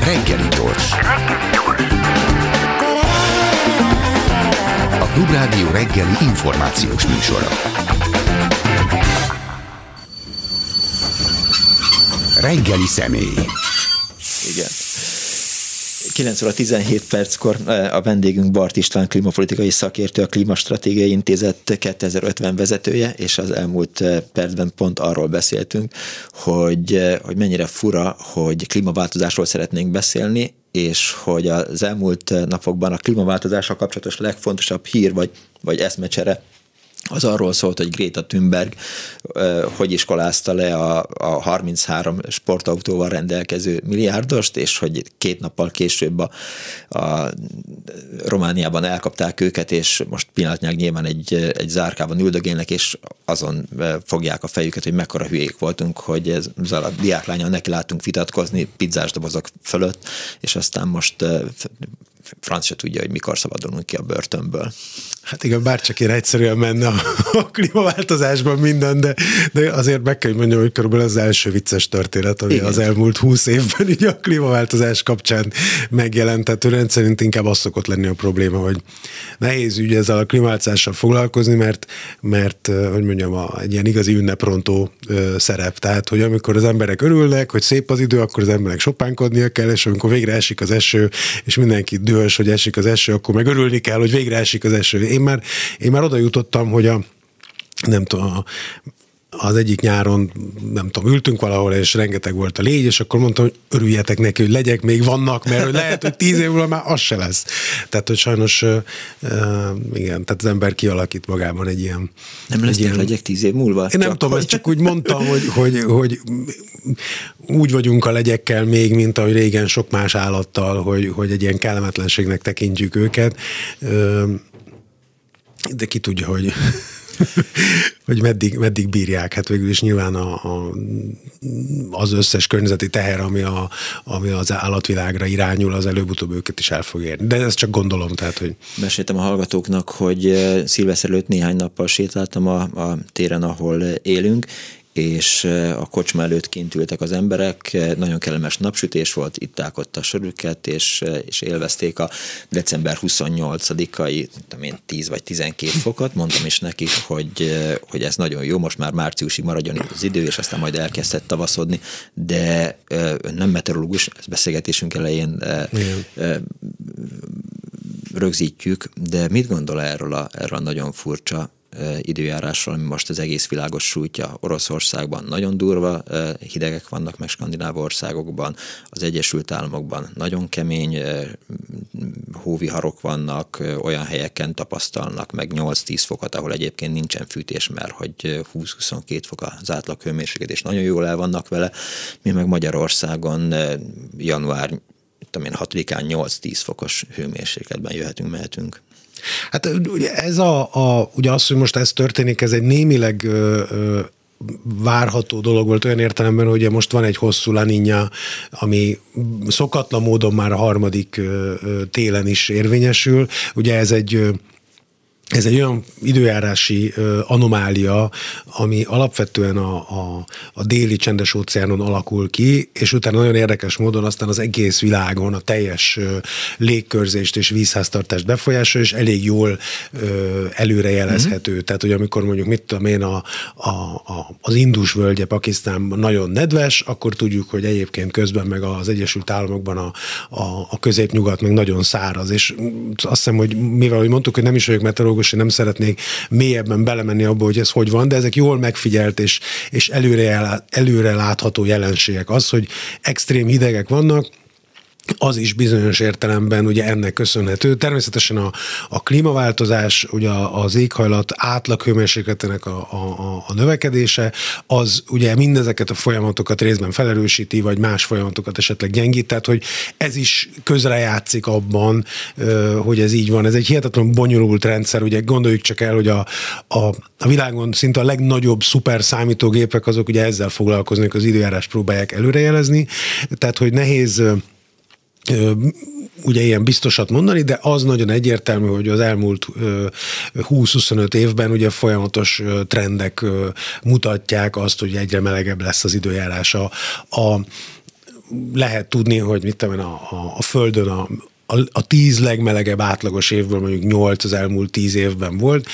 Reggeli gyors. A Klubrádió reggeli információs műsora. Reggeli személy. Igen. 9 óra 17 perckor a vendégünk Bart István klímapolitikai szakértő, a Klímastratégiai Intézet 2050 vezetője, és az elmúlt percben pont arról beszéltünk, hogy, hogy mennyire fura, hogy klímaváltozásról szeretnénk beszélni, és hogy az elmúlt napokban a klímaváltozással kapcsolatos legfontosabb hír vagy, vagy eszmecsere az arról szólt, hogy Greta Thunberg hogy iskolázta le a, a 33 sportautóval rendelkező milliárdost, és hogy két nappal később a, a Romániában elkapták őket, és most pillanatnyilag nyilván egy, egy zárkában üldögélnek, és azon fogják a fejüket, hogy mekkora hülyék voltunk, hogy ezzel a diáklányal neki látunk vitatkozni pizzás dobozok fölött, és aztán most franc se tudja, hogy mikor szabadulunk ki a börtönből. Hát igen, bárcsak én egyszerűen menne a, a klímaváltozásban minden, de, de azért meg kell, hogy mondjam, hogy körülbelül az első vicces történet, ami igen. az elmúlt húsz évben így a klímaváltozás kapcsán megjelent. Tehát rendszerint inkább az szokott lenni a probléma, hogy nehéz ügy ezzel a klímaváltozással foglalkozni, mert, mert hogy mondjam, a, egy ilyen igazi ünneprontó ö, szerep. Tehát, hogy amikor az emberek örülnek, hogy szép az idő, akkor az emberek sopánkodnia kell, és amikor végre esik az eső, és mindenki dühös, hogy esik az eső, akkor meg örülni kell, hogy végre esik az eső én már, én már oda jutottam, hogy a nem tudom, az egyik nyáron, nem tudom, ültünk valahol, és rengeteg volt a légy, és akkor mondtam, hogy örüljetek neki, hogy legyek, még vannak, mert lehet, hogy tíz év múlva már az se lesz. Tehát, hogy sajnos, uh, igen, tehát az ember kialakít magában egy ilyen... Nem lesz ilyen... legyek tíz év múlva? Én nem tudom, hogy... ezt csak úgy mondtam, hogy, hogy, hogy úgy vagyunk a legyekkel még, mint ahogy régen sok más állattal, hogy, hogy egy ilyen kellemetlenségnek tekintjük őket. Uh, de ki tudja, hogy hogy meddig, meddig bírják. Hát végül is nyilván a, a, az összes környezeti teher, ami, a, ami az állatvilágra irányul, az előbb-utóbb őket is el fog érni. De ezt csak gondolom, tehát, hogy... Meséltem a hallgatóknak, hogy eh, szilveszer előtt néhány nappal sétáltam a, a téren, ahol élünk, és a kocsma előtt kint ültek az emberek, nagyon kellemes napsütés volt, itták ott a sörüket, és, és élvezték a december 28-ai, én 10 vagy 12 fokot, mondtam is nekik, hogy, hogy ez nagyon jó, most már márciusig maradjon itt az idő, és aztán majd elkezdett tavaszodni, de nem meteorológus, ez beszélgetésünk elején Igen. rögzítjük, de mit gondol erről a, erről a nagyon furcsa időjárásról, ami most az egész világos sújtja. Oroszországban nagyon durva hidegek vannak, meg skandináv országokban, az Egyesült Államokban nagyon kemény hóviharok vannak, olyan helyeken tapasztalnak meg 8-10 fokot, ahol egyébként nincsen fűtés, mert hogy 20-22 fok az átlag hőmérséklet, és nagyon jól el vannak vele. Mi meg Magyarországon január tudom én, 6-án 8-10 fokos hőmérsékletben jöhetünk, mehetünk. Hát ugye ez a, a, ugye az, hogy most ez történik, ez egy némileg ö, ö, várható dolog volt olyan értelemben, hogy most van egy hosszú laninja, ami szokatlan módon már a harmadik télen is érvényesül. Ugye ez egy ez egy olyan időjárási anomália, ami alapvetően a, a, a déli csendes óceánon alakul ki, és utána nagyon érdekes módon aztán az egész világon a teljes légkörzést és vízháztartást befolyásol, és elég jól előrejelezhető. Mm-hmm. Tehát, hogy amikor mondjuk, mit tudom én, a, a, a, az Indus völgye Pakisztánban nagyon nedves, akkor tudjuk, hogy egyébként közben meg az Egyesült Államokban a, a, a középnyugat meg nagyon száraz, és azt hiszem, hogy mivel, hogy mondtuk, hogy nem is vagyok meteorológus, én nem szeretnék mélyebben belemenni abba, hogy ez hogy van, de ezek jól megfigyelt és, és előre, előre látható jelenségek. Az, hogy extrém hidegek vannak, az is bizonyos értelemben ugye ennek köszönhető. Természetesen a, a klímaváltozás, ugye az éghajlat átlag hőmérsékletének a, a, a növekedése, az ugye mindezeket a folyamatokat részben felerősíti, vagy más folyamatokat esetleg gyengít, tehát hogy ez is közrejátszik abban, hogy ez így van. Ez egy hihetetlen bonyolult rendszer, ugye gondoljuk csak el, hogy a, a, a világon szinte a legnagyobb szuper számítógépek azok ugye ezzel foglalkoznak, az időjárás próbálják előrejelezni, tehát hogy nehéz ugye ilyen biztosat mondani, de az nagyon egyértelmű, hogy az elmúlt 20-25 évben ugye folyamatos trendek mutatják azt, hogy egyre melegebb lesz az időjárása. A, lehet tudni, hogy mit tudom a, a, a Földön a a, a tíz legmelegebb átlagos évből mondjuk nyolc az elmúlt tíz évben volt.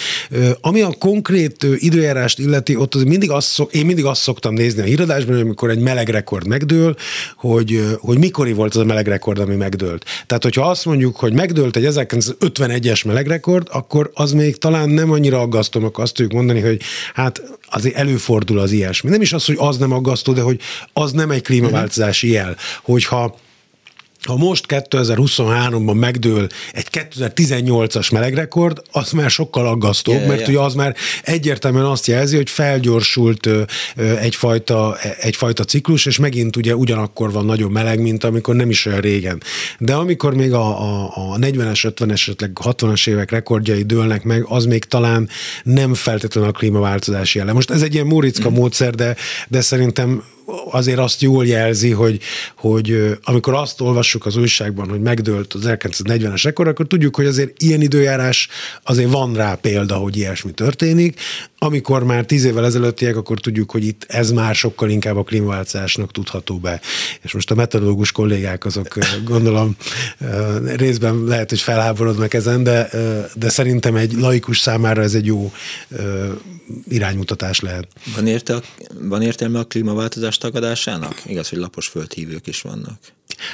Ami a konkrét időjárást illeti, ott az mindig azt szok, én mindig azt szoktam nézni a híradásban, hogy amikor egy meleg rekord megdől, hogy, hogy mikori volt az a meleg rekord, ami megdőlt. Tehát, hogyha azt mondjuk, hogy megdőlt egy 1951-es meleg rekord, akkor az még talán nem annyira aggasztó, akkor azt tudjuk mondani, hogy hát azért előfordul az ilyesmi. Nem is az, hogy az nem aggasztó, de hogy az nem egy klímaváltozási jel. Hogyha ha most 2023-ban megdől egy 2018-as melegrekord, az már sokkal aggasztóbb, yeah, mert yeah. ugye az már egyértelműen azt jelzi, hogy felgyorsult egyfajta, egyfajta ciklus, és megint ugye ugyanakkor van nagyon meleg, mint amikor nem is olyan régen. De amikor még a, a, a 40-es, 50-es, esetleg 60-as évek rekordjai dőlnek meg, az még talán nem feltétlenül a klímaváltozás jele. Most ez egy ilyen Móriczka mm. módszer, de, de szerintem azért azt jól jelzi, hogy, hogy amikor azt olvassuk az újságban, hogy megdőlt az 1940-es rekord, akkor tudjuk, hogy azért ilyen időjárás, azért van rá példa, hogy ilyesmi történik. Amikor már tíz évvel ezelőttiek, akkor tudjuk, hogy itt ez már sokkal inkább a klímaváltozásnak tudható be. És most a meteorológus kollégák azok gondolom részben lehet, hogy felháborodnak ezen, de, de szerintem egy laikus számára ez egy jó iránymutatás lehet. Van, érte, van értelme a klímaváltozás tagadásának? Igaz, hogy lapos földhívők is vannak.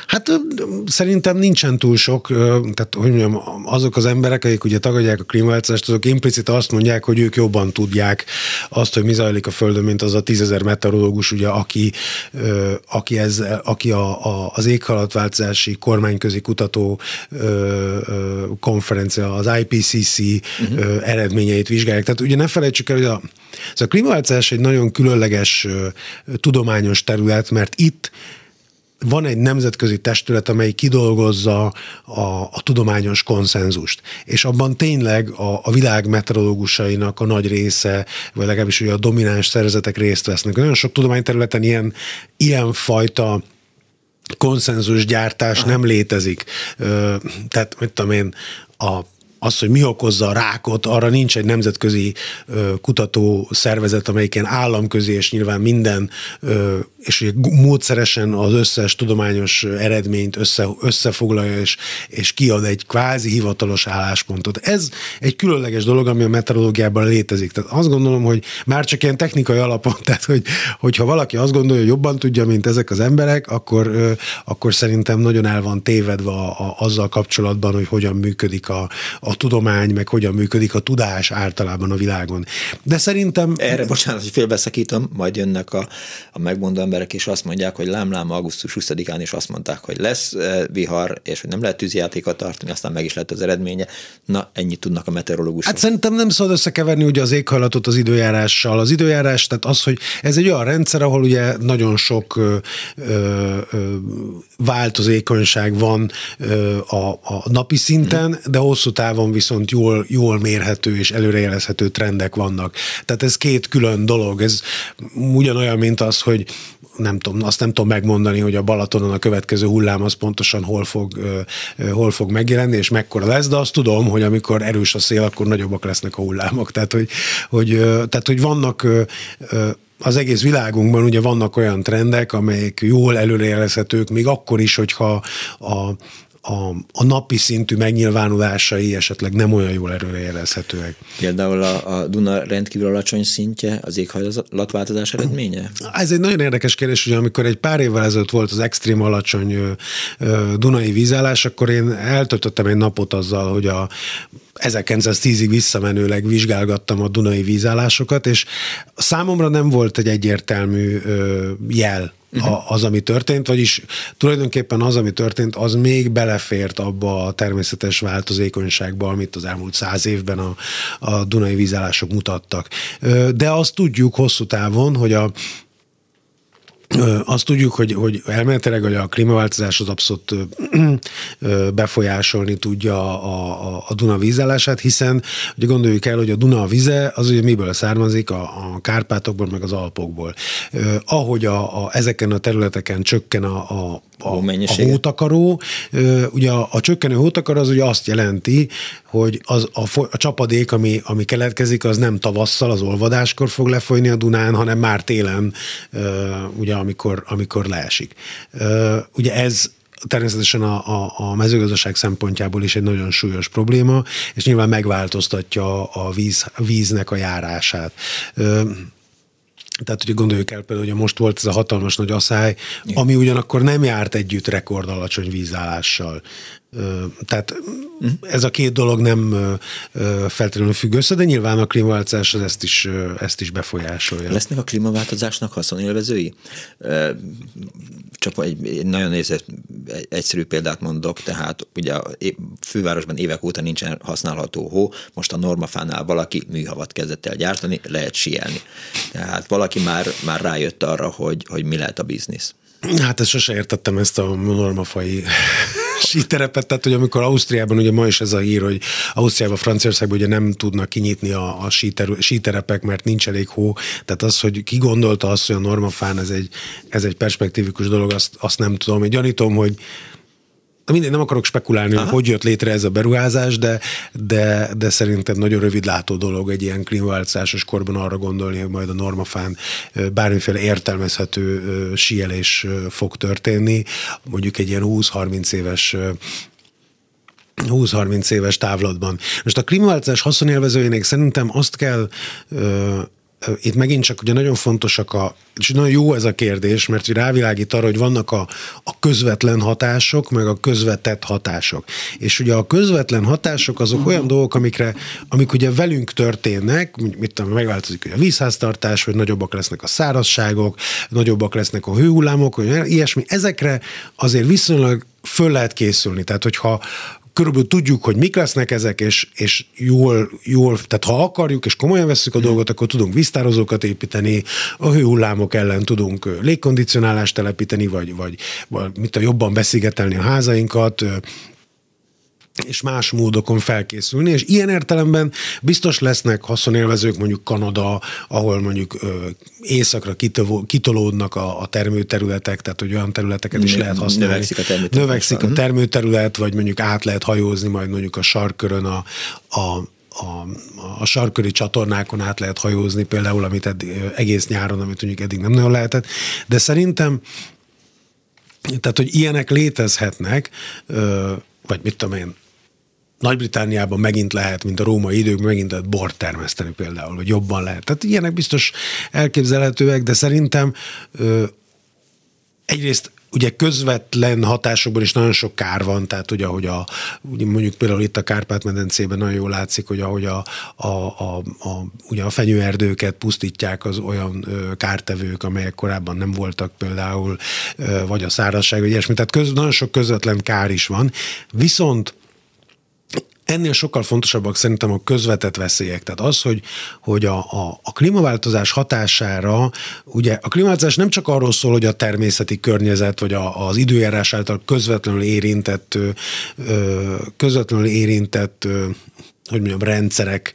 Hát szerintem nincsen túl sok, tehát hogy mondjam, azok az emberek, akik ugye tagadják a klímaváltozást, azok implicit azt mondják, hogy ők jobban tudják azt, hogy mi zajlik a Földön, mint az a tízezer meteorológus, ugye, aki, aki, ez, aki a, a, az éghajlatváltozási kormányközi kutató konferencia, az IPCC uh-huh. eredményeit vizsgálják. Tehát ugye ne felejtsük el, hogy a, ez a klímaváltozás egy nagyon különleges tudományos terület, mert itt van egy nemzetközi testület, amely kidolgozza a, a tudományos konszenzust, és abban tényleg a, a világ meteorológusainak a nagy része, vagy legalábbis ugye a domináns szervezetek részt vesznek. Nagyon sok tudományterületen ilyen, ilyen fajta konszenzusgyártás nem létezik. Tehát, mit tudom én, a az, hogy mi okozza a rákot, arra nincs egy nemzetközi kutató szervezet, amelyiken államközi, és nyilván minden, és módszeresen az összes tudományos eredményt össze, összefoglalja, és, és kiad egy kvázi hivatalos álláspontot. Ez egy különleges dolog, ami a meteorológiában létezik. Tehát azt gondolom, hogy már csak ilyen technikai alapon, tehát hogy, hogyha valaki azt gondolja, hogy jobban tudja, mint ezek az emberek, akkor, akkor szerintem nagyon el van tévedve a, a, azzal kapcsolatban, hogy hogyan működik a, a tudomány, meg hogyan működik a tudás általában a világon. De szerintem... Erre, bocsánat, hogy félbeszakítom, majd jönnek a, a megmondó emberek, és azt mondják, hogy lámlám augusztus 20-án is azt mondták, hogy lesz eh, vihar, és hogy nem lehet tűzjátékot tartani, aztán meg is lett az eredménye. Na, ennyit tudnak a meteorológusok. Hát szerintem nem szabad összekeverni ugye az éghajlatot az időjárással. Az időjárás, tehát az, hogy ez egy olyan rendszer, ahol ugye nagyon sok ö, ö, ö, változékonyság van ö, a, a napi szinten, de hosszú távon piacon viszont jól, jól mérhető és előrejelezhető trendek vannak. Tehát ez két külön dolog. Ez ugyanolyan, mint az, hogy nem tudom, azt nem tudom megmondani, hogy a Balatonon a következő hullám az pontosan hol fog, hol fog megjelenni, és mekkora lesz, de azt tudom, hogy amikor erős a szél, akkor nagyobbak lesznek a hullámok. Tehát, hogy, hogy, tehát, hogy vannak az egész világunkban ugye vannak olyan trendek, amelyek jól előrejelezhetők, még akkor is, hogyha a, a, a napi szintű megnyilvánulásai esetleg nem olyan jól előrejelezhetőek. Például a, a Duna rendkívül alacsony szintje az éghajlatváltozás eredménye? Ez egy nagyon érdekes kérdés, hogy amikor egy pár évvel ezelőtt volt az extrém alacsony ö, ö, Dunai vízállás, akkor én eltöltöttem egy napot azzal, hogy a 1910-ig visszamenőleg vizsgálgattam a Dunai vízállásokat, és számomra nem volt egy egyértelmű ö, jel uh-huh. az, ami történt, vagyis tulajdonképpen az, ami történt, az még belefért abba a természetes változékonyságba, amit az elmúlt száz évben a, a Dunai vízállások mutattak. De azt tudjuk hosszú távon, hogy a azt tudjuk, hogy, hogy elméletileg hogy a klímaváltozás az abszolút befolyásolni tudja a, a, a Duna vízállását, hiszen ugye gondoljuk el, hogy a Duna vize az ugye miből származik, a, a Kárpátokból, meg az Alpokból. Ahogy a, a, ezeken a területeken csökken a, a a, a hótakaró. Ugye a, a csökkenő hótakaró az ugye azt jelenti, hogy az, a, a csapadék, ami, ami keletkezik, az nem tavasszal, az olvadáskor fog lefolyni a Dunán, hanem már télen, ugye, amikor, amikor leesik. Ugye ez természetesen a, a, a mezőgazdaság szempontjából is egy nagyon súlyos probléma, és nyilván megváltoztatja a víz, a víznek a járását. Tehát ugye gondoljuk el például, hogy most volt ez a hatalmas nagy asszály, Igen. ami ugyanakkor nem járt együtt rekord alacsony vízállással. Tehát ez a két dolog nem feltétlenül függ össze, de nyilván a klímaváltozás ezt is, ezt is befolyásolja. Lesznek a klímaváltozásnak haszonélvezői? Csak egy, egy nagyon nézett, egy egyszerű példát mondok, tehát ugye a fővárosban évek óta nincsen használható hó, most a normafánál valaki műhavat kezdett el gyártani, lehet sielni. Tehát valaki már, már rájött arra, hogy, hogy mi lehet a biznisz. Hát ezt sose értettem ezt a normafai síterepet, tehát hogy amikor Ausztriában, ugye ma is ez a hír, hogy Ausztriában, Franciaországban ugye nem tudnak kinyitni a, a síter, síterepek, mert nincs elég hó, tehát az, hogy ki gondolta azt, hogy a normafán ez egy, ez egy perspektívikus dolog, azt, azt nem tudom. Én gyanítom, hogy mindegy, nem akarok spekulálni, Aha. hogy jött létre ez a beruházás, de, de, de szerintem nagyon rövidlátó dolog egy ilyen klímaváltozásos korban arra gondolni, hogy majd a normafán bármiféle értelmezhető síelés fog történni, mondjuk egy ilyen 20-30 éves 20-30 éves távlatban. Most a klímaváltozás haszonélvezőjének szerintem azt kell itt megint csak ugye nagyon fontosak a, és nagyon jó ez a kérdés, mert rávilágít arra, hogy vannak a, a közvetlen hatások, meg a közvetett hatások. És ugye a közvetlen hatások azok uh-huh. olyan dolgok, amikre, amik ugye velünk történnek, mit tudom, megváltozik hogy a vízháztartás, hogy nagyobbak lesznek a szárazságok, nagyobbak lesznek a hőhullámok, hogy ilyesmi. Ezekre azért viszonylag föl lehet készülni. Tehát, hogyha körülbelül tudjuk, hogy mik lesznek ezek, és, és jól, jól, tehát ha akarjuk, és komolyan veszük a dolgot, akkor tudunk víztározókat építeni, a hőhullámok ellen tudunk légkondicionálást telepíteni, vagy, vagy, vagy mit a jobban beszigetelni a házainkat, és más módokon felkészülni, és ilyen értelemben biztos lesznek haszonélvezők, mondjuk Kanada, ahol mondjuk ö, északra kitolódnak a, a termőterületek, tehát hogy olyan területeket is lehet használni. Növekszik a termőterület. Növekszik a termőterület, vagy mondjuk át lehet hajózni majd mondjuk a sarkörön a, a a, a sarköri csatornákon át lehet hajózni, például, amit eddig, egész nyáron, amit mondjuk eddig nem nagyon lehetett. De szerintem, tehát, hogy ilyenek létezhetnek, vagy mit tudom én, nagy-Britániában megint lehet, mint a római időkben, megint lehet bort termeszteni például, vagy jobban lehet. Tehát ilyenek biztos elképzelhetőek, de szerintem ö, egyrészt ugye közvetlen hatásokban is nagyon sok kár van, tehát ugye, ahogy a, mondjuk például itt a Kárpát-medencében nagyon jól látszik, hogy ahogy a, a, a, a, ugye a fenyőerdőket pusztítják az olyan ö, kártevők, amelyek korábban nem voltak például, ö, vagy a szárazság, vagy ilyesmi. Tehát köz, nagyon sok közvetlen kár is van. Viszont Ennél sokkal fontosabbak szerintem a közvetett veszélyek. Tehát az, hogy, hogy a, a, a klímaváltozás hatására, ugye a klímaváltozás nem csak arról szól, hogy a természeti környezet, vagy a, az időjárás által közvetlenül érintett, közvetlenül érintett hogy mondjam, rendszerek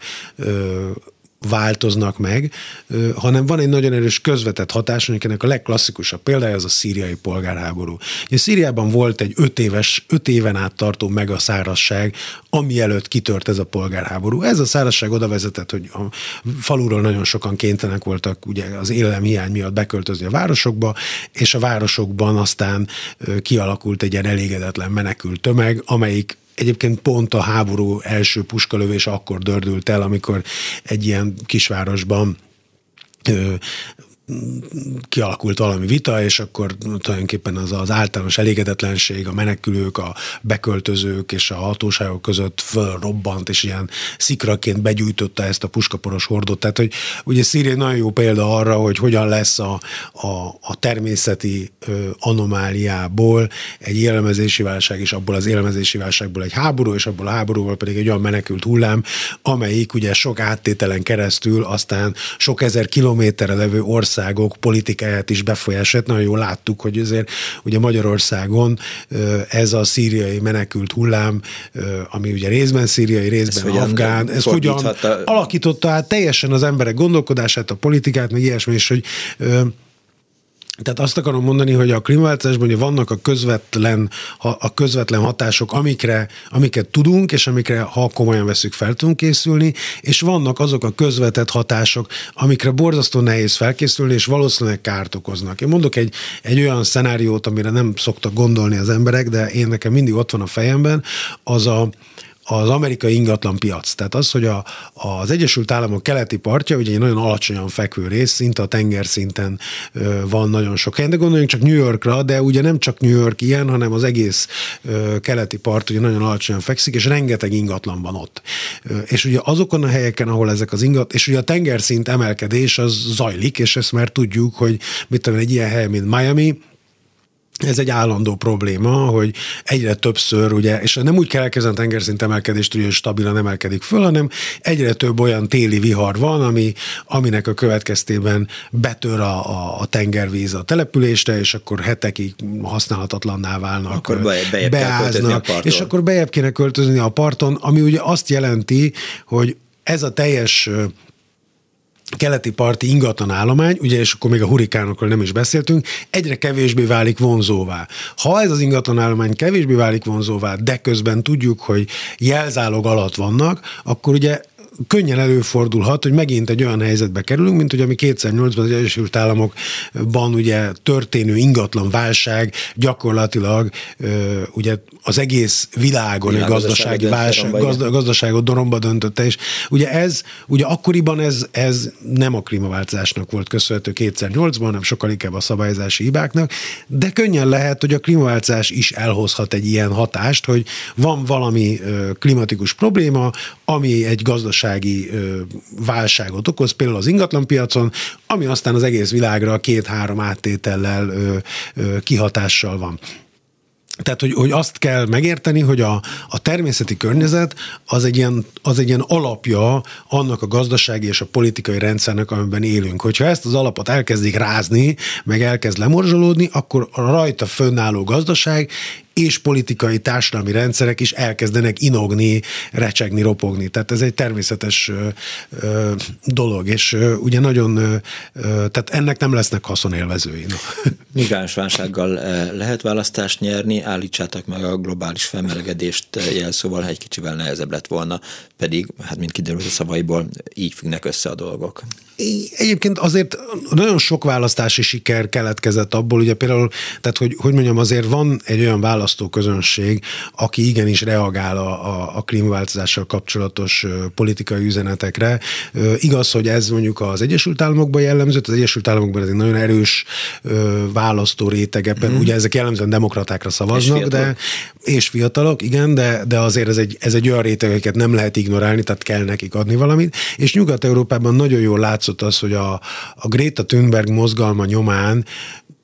változnak meg, hanem van egy nagyon erős közvetett hatás, ennek a legklasszikusabb példája az a szíriai polgárháború. Ugye Szíriában volt egy öt, éves, öt éven át tartó megaszárazság, ami előtt kitört ez a polgárháború. Ez a szárazság oda vezetett, hogy a faluról nagyon sokan kénytelenek voltak ugye az élelem hiány miatt beköltözni a városokba, és a városokban aztán kialakult egy ilyen elégedetlen menekült tömeg, amelyik Egyébként pont a háború első puskalövés akkor dördült el, amikor egy ilyen kisvárosban kialakult valami vita, és akkor tulajdonképpen az az általános elégedetlenség, a menekülők, a beköltözők és a hatóságok között fölrobbant, és ilyen szikraként begyújtotta ezt a puskaporos hordot. Tehát, hogy ugye Szíria nagyon jó példa arra, hogy hogyan lesz a, a, a természeti anomáliából egy élelmezési válság, és abból az élelmezési válságból egy háború, és abból a háborúból pedig egy olyan menekült hullám, amelyik ugye sok áttételen keresztül aztán sok ezer kilométerre levő ország országok politikáját is befolyásolt. Nagyon jól láttuk, hogy azért ugye Magyarországon ez a szíriai menekült hullám, ami ugye részben szíriai, részben ez afgán, ez hogyan alakította át teljesen az emberek gondolkodását, a politikát, meg ilyesmi, és hogy Tehát azt akarom mondani, hogy a klímaváltozásban ugye vannak a közvetlen, a közvetlen hatások, amikre, amiket tudunk, és amikre, ha komolyan veszük, fel tudunk készülni, és vannak azok a közvetett hatások, amikre borzasztó nehéz felkészülni, és valószínűleg kárt okoznak. Én mondok egy, egy olyan szenáriót, amire nem szoktak gondolni az emberek, de én nekem mindig ott van a fejemben, az a, az amerikai ingatlan piac. Tehát az, hogy a, az Egyesült Államok keleti partja, ugye egy nagyon alacsonyan fekvő rész, szinte a tengerszinten ö, van nagyon sok helyen, de gondoljunk csak New Yorkra, de ugye nem csak New York ilyen, hanem az egész keleti part ugye nagyon alacsonyan fekszik, és rengeteg ingatlan van ott. És ugye azokon a helyeken, ahol ezek az ingat, és ugye a tengerszint emelkedés az zajlik, és ezt már tudjuk, hogy mit tudom, egy ilyen hely, mint Miami, ez egy állandó probléma, hogy egyre többször, ugye, és nem úgy kell elkezdeni a tengerszint emelkedést, hogy stabilan emelkedik föl, hanem egyre több olyan téli vihar van, ami, aminek a következtében betör a, a, a tengervíz a településre, és akkor hetekig használhatatlanná válnak, akkor bejebb beáznak, és akkor bejebb kéne költözni a parton, ami ugye azt jelenti, hogy ez a teljes keleti parti ingatlan állomány, ugye, és akkor még a hurikánokról nem is beszéltünk, egyre kevésbé válik vonzóvá. Ha ez az ingatlan állomány kevésbé válik vonzóvá, de közben tudjuk, hogy jelzálog alatt vannak, akkor ugye könnyen előfordulhat, hogy megint egy olyan helyzetbe kerülünk, mint hogy ami 2008-ban az Egyesült Államokban ugye történő ingatlan válság gyakorlatilag ugye az egész világon egy gazdasági válság, gazda, gazdaságot doromba döntötte, és ugye ez, ugye akkoriban ez, ez nem a klímaváltozásnak volt köszönhető 2008-ban, hanem sokkal inkább a szabályozási hibáknak, de könnyen lehet, hogy a klímaváltozás is elhozhat egy ilyen hatást, hogy van valami klimatikus probléma, ami egy gazdasági válságot okoz, például az ingatlanpiacon, ami aztán az egész világra két-három áttétellel kihatással van. Tehát, hogy, hogy azt kell megérteni, hogy a, a természeti környezet az egy, ilyen, az egy ilyen alapja annak a gazdasági és a politikai rendszernek, amiben élünk. Hogyha ezt az alapot elkezdik rázni, meg elkezd lemorzsolódni, akkor a rajta fönnálló gazdaság és politikai társadalmi rendszerek is elkezdenek inogni, recsegni, ropogni. Tehát ez egy természetes ö, dolog, és ö, ugye nagyon, ö, tehát ennek nem lesznek haszonélvezői. Migráns válsággal lehet választást nyerni, állítsátok meg a globális felmelegedést jelszóval, egy kicsivel nehezebb lett volna, pedig, hát mint kiderült a szavaiból, így függnek össze a dolgok. Egyébként azért nagyon sok választási siker keletkezett abból, ugye például, tehát hogy, hogy mondjam, azért van egy olyan választóközönség, aki igenis reagál a, a, a klímaváltozással kapcsolatos politikai üzenetekre. Igaz, hogy ez mondjuk az Egyesült Államokban jellemző, az Egyesült Államokban ez egy nagyon erős választó rétegeben, mm. ugye ezek jellemzően demokratákra szavaznak, és de és fiatalok, igen, de, de azért ez egy, ez egy olyan rétegeket nem lehet ignorálni, tehát kell nekik adni valamit, és Nyugat-Európában nagyon jól látszott az, hogy a, a Greta Thunberg mozgalma nyomán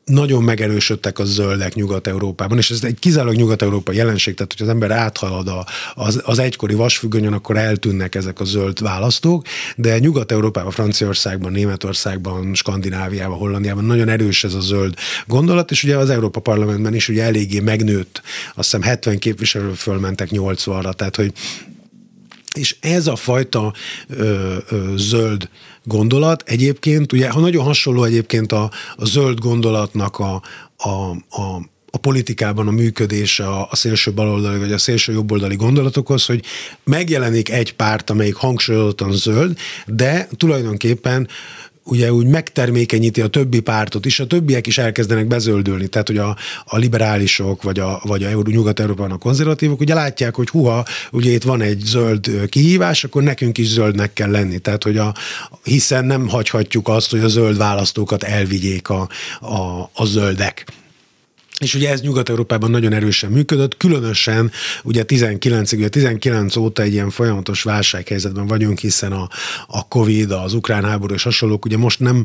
nagyon megerősödtek a zöldek Nyugat-Európában, és ez egy kizárólag Nyugat-Európa jelenség, tehát hogy az ember áthalad a, az, az egykori vasfüggönyön, akkor eltűnnek ezek a zöld választók, de Nyugat-Európában, Franciaországban, Németországban, Skandináviában, Hollandiában nagyon erős ez a zöld gondolat, és ugye az Európa Parlamentben is ugye eléggé megnőtt, azt hiszem 70 képviselő fölmentek 80-ra, tehát hogy és ez a fajta ö, ö, zöld gondolat egyébként, ugye ha nagyon hasonló egyébként a, a zöld gondolatnak a, a, a a politikában a működése a, a szélső baloldali vagy a szélső jobboldali gondolatokhoz, hogy megjelenik egy párt, amelyik hangsúlyozottan zöld, de tulajdonképpen ugye úgy megtermékenyíti a többi pártot is, a többiek is elkezdenek bezöldülni, tehát hogy a, a liberálisok, vagy a, vagy a Nyugat-Európában a konzervatívok, ugye látják, hogy huha, ugye itt van egy zöld kihívás, akkor nekünk is zöldnek kell lenni, tehát hogy a, hiszen nem hagyhatjuk azt, hogy a zöld választókat elvigyék a, a, a zöldek. És ugye ez Nyugat-Európában nagyon erősen működött, különösen ugye 19 ugye 19 óta egy ilyen folyamatos válsághelyzetben vagyunk, hiszen a, a Covid, az ukrán háború és hasonlók, ugye most nem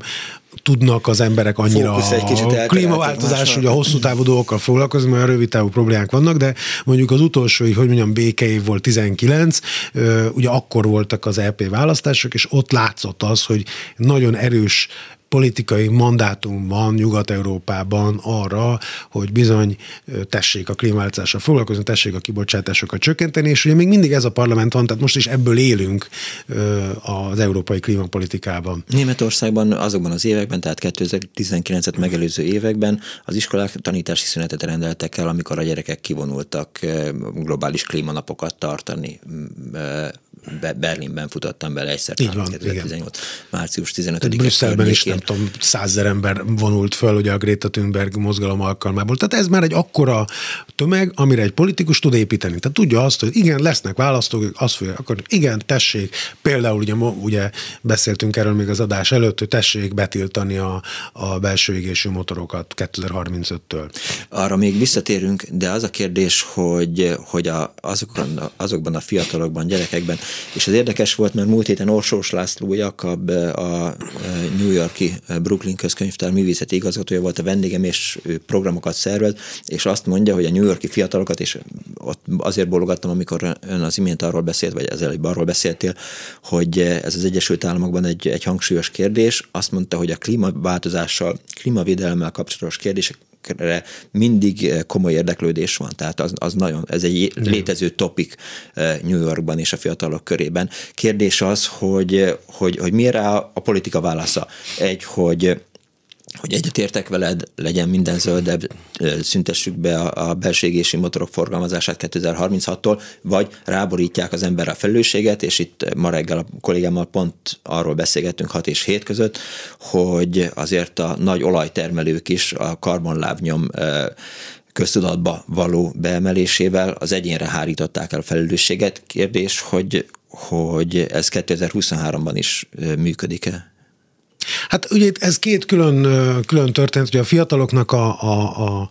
tudnak az emberek annyira a klímaváltozás, ugye a hosszú távú dolgokkal foglalkozni, mert a rövid távú problémák vannak, de mondjuk az utolsó, hogy mondjam, békeév volt 19, ugye akkor voltak az EP választások, és ott látszott az, hogy nagyon erős politikai mandátum van Nyugat-Európában arra, hogy bizony tessék a klímaváltozással foglalkozni, tessék a kibocsátásokat csökkenteni, és ugye még mindig ez a parlament van, tehát most is ebből élünk az európai klímapolitikában. Németországban azokban az években, tehát 2019-et megelőző években az iskolák tanítási szünetet rendeltek el, amikor a gyerekek kivonultak globális klímanapokat tartani Berlinben futottam bele egyszer. Így van, 2018, március 15 Brüsszelben is nem tudom, százezer ember vonult föl ugye a Greta Thunberg mozgalom alkalmából. Tehát ez már egy akkora tömeg, amire egy politikus tud építeni. Tehát tudja azt, hogy igen, lesznek választók, azt fogja, akkor igen, tessék, például ugye, ugye beszéltünk erről még az adás előtt, hogy tessék betiltani a, a belső égésű motorokat 2035-től. Arra még visszatérünk, de az a kérdés, hogy, hogy a, azokban, azokban a fiatalokban, gyerekekben, és az érdekes volt, mert múlt héten Orsós László Jakab, a New Yorki Brooklyn közkönyvtár művészeti igazgatója volt a vendégem, és ő programokat szervez, és azt mondja, hogy a New Yorki fiatalokat, és ott azért bólogattam, amikor ön az imént arról beszélt, vagy előbb arról beszéltél, hogy ez az Egyesült Államokban egy, egy hangsúlyos kérdés. Azt mondta, hogy a klímaváltozással, klímavédelemmel kapcsolatos kérdések ezekre mindig eh, komoly érdeklődés van, tehát az, az nagyon, ez egy létező topik eh, New Yorkban és a fiatalok körében. Kérdés az, hogy, hogy, hogy mire a politika válasza? Egy, hogy hogy egyetértek veled, legyen minden zöldebb, szüntessük be a, a belső égési motorok forgalmazását 2036-tól, vagy ráborítják az ember a felelősséget, és itt ma reggel a kollégámmal pont arról beszélgettünk 6 és 7 között, hogy azért a nagy olajtermelők is a karbonlábnyom köztudatba való beemelésével az egyénre hárították el a felelősséget. Kérdés, hogy, hogy ez 2023-ban is működik-e? Hát ugye ez két külön, külön történet, hogy a fiataloknak a, a, a,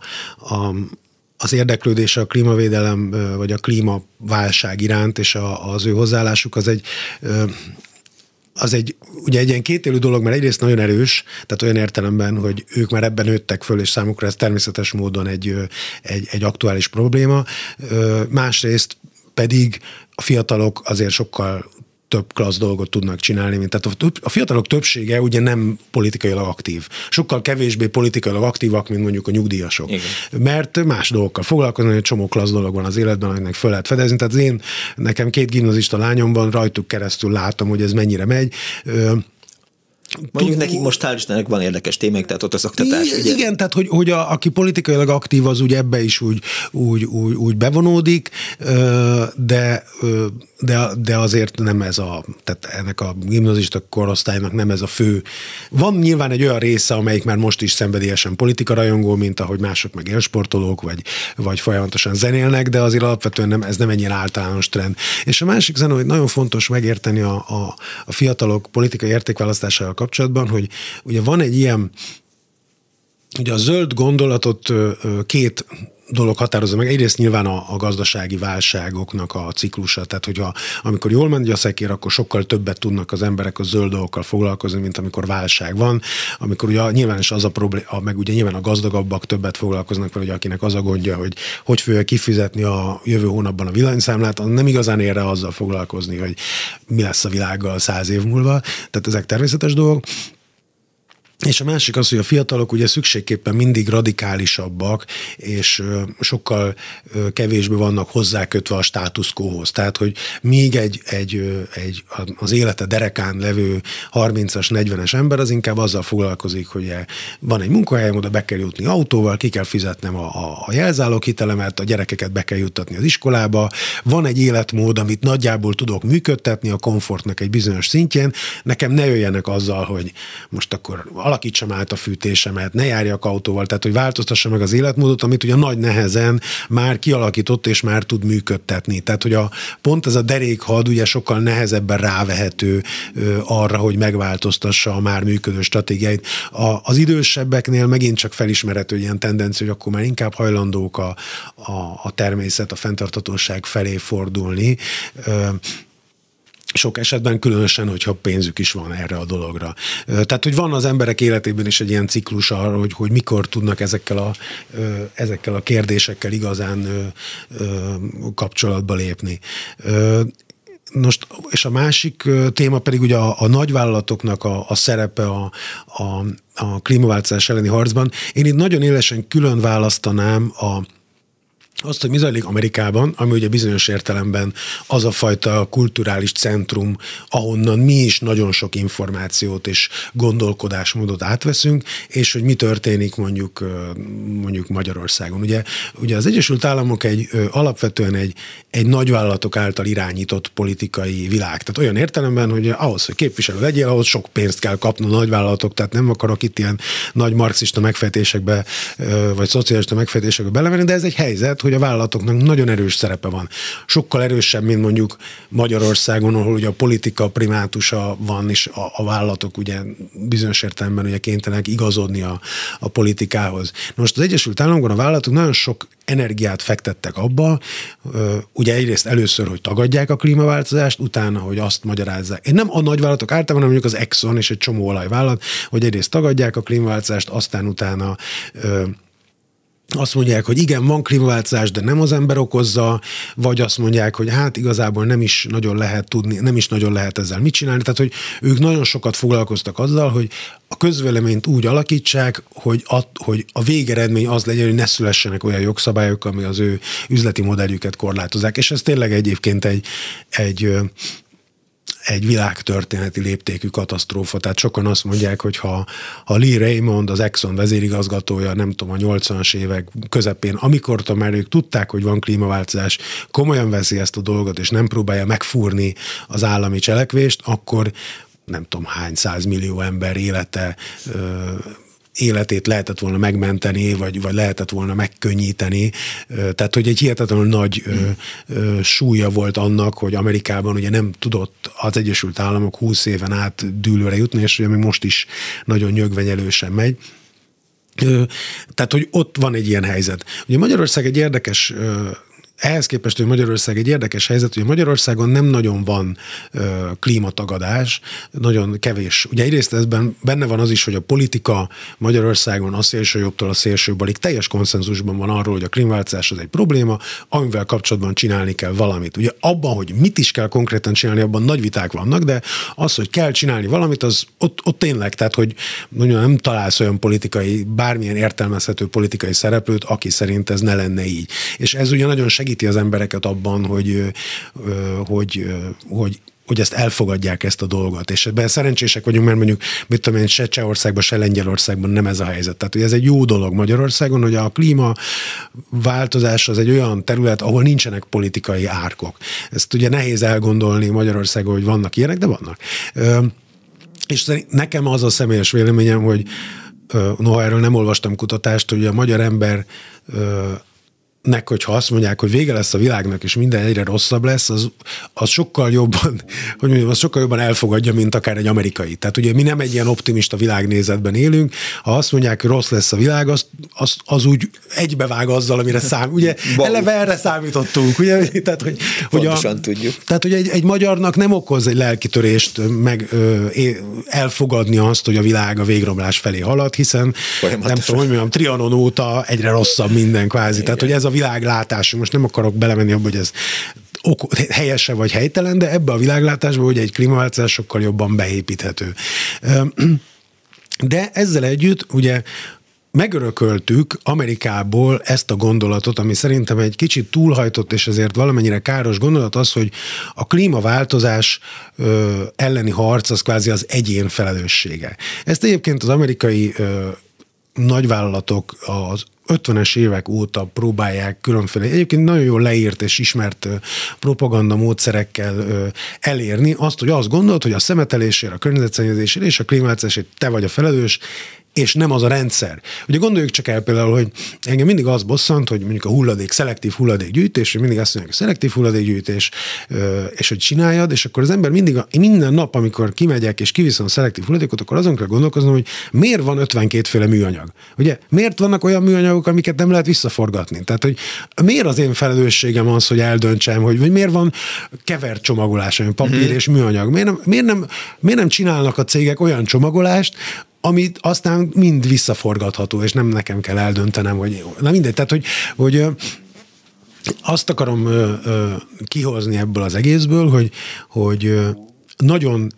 a az érdeklődése a klímavédelem vagy a klímaválság iránt, és a, az ő hozzáállásuk az egy az egy, ugye egy ilyen kétélű dolog, mert egyrészt nagyon erős, tehát olyan értelemben, hogy ők már ebben nőttek föl, és számukra ez természetes módon egy, egy, egy aktuális probléma. Másrészt pedig a fiatalok azért sokkal több klassz dolgot tudnak csinálni, mint tehát a, fiatalok többsége ugye nem politikailag aktív. Sokkal kevésbé politikailag aktívak, mint mondjuk a nyugdíjasok. Igen. Mert más dolgokkal foglalkoznak, egy csomó klassz dolog van az életben, aminek föl lehet fedezni. Tehát az én, nekem két gimnazista lányomban rajtuk keresztül látom, hogy ez mennyire megy. Mondjuk nekik most hál' Istennek van érdekes témák, tehát ott az oktatás. Igen, ugye? igen tehát hogy, hogy a, aki politikailag aktív, az úgy ebbe is úgy, úgy, úgy, úgy bevonódik, de, de, de azért nem ez a, tehát ennek a gimnazista korosztálynak nem ez a fő. Van nyilván egy olyan része, amelyik már most is szenvedélyesen rajongó, mint ahogy mások meg élsportolók, vagy, vagy folyamatosan zenélnek, de azért alapvetően nem, ez nem egy ilyen általános trend. És a másik zene, hogy nagyon fontos megérteni a, a, a fiatalok politikai értékválasztásával kapcsolatban, hogy ugye van egy ilyen, ugye a zöld gondolatot két dolog határozza meg. Egyrészt nyilván a, a gazdasági válságoknak a ciklusa, tehát hogyha amikor jól megy a szekér, akkor sokkal többet tudnak az emberek a zöld dolgokkal foglalkozni, mint amikor válság van. Amikor ugye nyilván is az a probléma, meg ugye nyilván a gazdagabbak többet foglalkoznak hogy akinek az a gondja, hogy hogy fogja kifizetni a jövő hónapban a villanyszámlát, az nem igazán ér azzal foglalkozni, hogy mi lesz a világgal száz év múlva. Tehát ezek természetes dolgok. És a másik az, hogy a fiatalok ugye szükségképpen mindig radikálisabbak, és sokkal kevésbé vannak hozzákötve a státuszkóhoz. Tehát, hogy míg egy, egy, egy az élete derekán levő 30-as, 40-es ember az inkább azzal foglalkozik, hogy van egy munkahelyem, oda be kell jutni autóval, ki kell fizetnem a, a, a jelzáloghitelemet, a gyerekeket be kell juttatni az iskolába, van egy életmód, amit nagyjából tudok működtetni a komfortnak egy bizonyos szintjén, nekem ne jöjjenek azzal, hogy most akkor alakítsam át a fűtésemet, ne járjak autóval, tehát hogy változtassa meg az életmódot, amit ugye nagy nehezen már kialakított és már tud működtetni. Tehát, hogy a, pont ez a derékhad ugye sokkal nehezebben rávehető ö, arra, hogy megváltoztassa a már működő stratégiáit. A, az idősebbeknél megint csak felismerhető ilyen tendencia, hogy akkor már inkább hajlandók a, a, a természet, a fenntartatóság felé fordulni. Ö, sok esetben különösen, hogyha pénzük is van erre a dologra. Tehát, hogy van az emberek életében is egy ilyen ciklus arra, hogy, hogy mikor tudnak ezekkel a, ezekkel a kérdésekkel igazán kapcsolatba lépni. most, és a másik téma pedig ugye a, a nagyvállalatoknak a, a szerepe a, a, a klímaváltozás elleni harcban. Én itt nagyon élesen külön választanám a azt, hogy mi zajlik Amerikában, ami ugye bizonyos értelemben az a fajta kulturális centrum, ahonnan mi is nagyon sok információt és gondolkodásmódot átveszünk, és hogy mi történik mondjuk, mondjuk Magyarországon. Ugye, ugye az Egyesült Államok egy alapvetően egy, egy nagyvállalatok által irányított politikai világ. Tehát olyan értelemben, hogy ahhoz, hogy képviselő legyél, ahhoz sok pénzt kell kapni a nagyvállalatok, tehát nem akarok itt ilyen nagy marxista megfejtésekbe, vagy szocialista megfejtésekbe belevenni, de ez egy helyzet, hogy hogy a vállalatoknak nagyon erős szerepe van. Sokkal erősebb, mint mondjuk Magyarországon, ahol ugye a politika primátusa van, és a, a vállalatok ugye bizonyos értelemben ugye kénytelenek igazodni a, a politikához. Most az Egyesült Államokban a vállalatok nagyon sok energiát fektettek abba, ugye egyrészt először, hogy tagadják a klímaváltozást, utána, hogy azt magyarázzák. Én nem a nagyvállalatok általában, hanem mondjuk az Exxon és egy csomó olajvállalat, hogy egyrészt tagadják a klímaváltozást, aztán utána azt mondják, hogy igen, van klímaváltozás, de nem az ember okozza, vagy azt mondják, hogy hát igazából nem is nagyon lehet tudni, nem is nagyon lehet ezzel mit csinálni. Tehát, hogy ők nagyon sokat foglalkoztak azzal, hogy a közvéleményt úgy alakítsák, hogy a, hogy a végeredmény az legyen, hogy ne szülessenek olyan jogszabályok, ami az ő üzleti modelljüket korlátozzák. És ez tényleg egyébként egy, egy egy világtörténeti léptékű katasztrófa. Tehát sokan azt mondják, hogy ha, ha Lee Raymond, az Exxon vezérigazgatója, nem tudom, a 80-as évek közepén, amikor már ők tudták, hogy van klímaváltozás, komolyan veszi ezt a dolgot, és nem próbálja megfúrni az állami cselekvést, akkor nem tudom hány százmillió ember élete életét lehetett volna megmenteni, vagy, vagy lehetett volna megkönnyíteni. Tehát, hogy egy hihetetlenül nagy mm. súlya volt annak, hogy Amerikában ugye nem tudott az Egyesült Államok 20 éven át dűlőre jutni, és ugye még most is nagyon nyögvenyelősen megy. Tehát, hogy ott van egy ilyen helyzet. Ugye Magyarország egy érdekes ehhez képest, hogy Magyarország egy érdekes helyzet, hogy Magyarországon nem nagyon van ö, klímatagadás, nagyon kevés. Ugye egyrészt ezben benne van az is, hogy a politika Magyarországon a szélső jobbtól a szélső balig teljes konszenzusban van arról, hogy a klímaváltozás az egy probléma, amivel kapcsolatban csinálni kell valamit. Ugye abban, hogy mit is kell konkrétan csinálni, abban nagy viták vannak, de az, hogy kell csinálni valamit, az ott, ott tényleg, tehát hogy nagyon nem találsz olyan politikai, bármilyen értelmezhető politikai szereplőt, aki szerint ez ne lenne így. És ez ugye nagyon segít segíti az embereket abban, hogy, hogy, hogy hogy ezt elfogadják ezt a dolgot. És ebben szerencsések vagyunk, mert mondjuk, mit tudom én, se Csehországban, se Lengyelországban nem ez a helyzet. Tehát, hogy ez egy jó dolog Magyarországon, hogy a klíma változás az egy olyan terület, ahol nincsenek politikai árkok. Ezt ugye nehéz elgondolni Magyarországon, hogy vannak ilyenek, de vannak. És nekem az a személyes véleményem, hogy noha erről nem olvastam kutatást, hogy a magyar ember nek, hogyha azt mondják, hogy vége lesz a világnak, és minden egyre rosszabb lesz, az, az sokkal jobban, hogy mondjam, az sokkal jobban elfogadja, mint akár egy amerikai. Tehát ugye mi nem egy ilyen optimista világnézetben élünk, ha azt mondják, hogy rossz lesz a világ, az, az, az úgy egybevág azzal, amire szám. Ugye eleve erre számítottunk, ugye? Tehát, hogy, hogy a, tudjuk. Tehát, hogy egy, egy magyarnak nem okoz egy lelkitörést meg ö, elfogadni azt, hogy a világ a végromlás felé halad, hiszen nem tudom, hogy mondjam, Trianon óta egyre rosszabb minden kvázi. Igen. Tehát, hogy ez a világlátás, most nem akarok belemenni abba, hogy ez helyese vagy helytelen, de ebbe a világlátásba, hogy egy klímaváltozás sokkal jobban beépíthető. De ezzel együtt ugye megörököltük Amerikából ezt a gondolatot, ami szerintem egy kicsit túlhajtott, és ezért valamennyire káros gondolat az, hogy a klímaváltozás elleni harc az kvázi az egyén felelőssége. Ezt egyébként az amerikai ö, nagyvállalatok az 50-es évek óta próbálják különféle, egyébként nagyon jól leírt és ismert propaganda módszerekkel elérni azt, hogy azt gondolod, hogy a szemetelésért, a környezetszennyezésért és a klímaváltozásért te vagy a felelős, és nem az a rendszer. Ugye gondoljuk csak el például, hogy engem mindig az bosszant, hogy mondjuk a hulladék, szelektív hulladékgyűjtés, hogy mindig azt mondják, hogy szelektív hulladékgyűjtés, és hogy csináljad, és akkor az ember mindig, minden nap, amikor kimegyek és kiviszem a szelektív hulladékot, akkor azon kell gondolkoznom, hogy miért van 52 féle műanyag. Ugye, miért vannak olyan műanyagok, amiket nem lehet visszaforgatni? Tehát, hogy miért az én felelősségem az, hogy eldöntsem, hogy, hogy miért van kevert csomagolás, papír mm-hmm. és műanyag? Miért nem, miért, nem, miért nem csinálnak a cégek olyan csomagolást, amit aztán mind visszaforgatható, és nem nekem kell eldöntenem, hogy na mindegy, tehát hogy, hogy azt akarom ö, ö, kihozni ebből az egészből, hogy, hogy ö, nagyon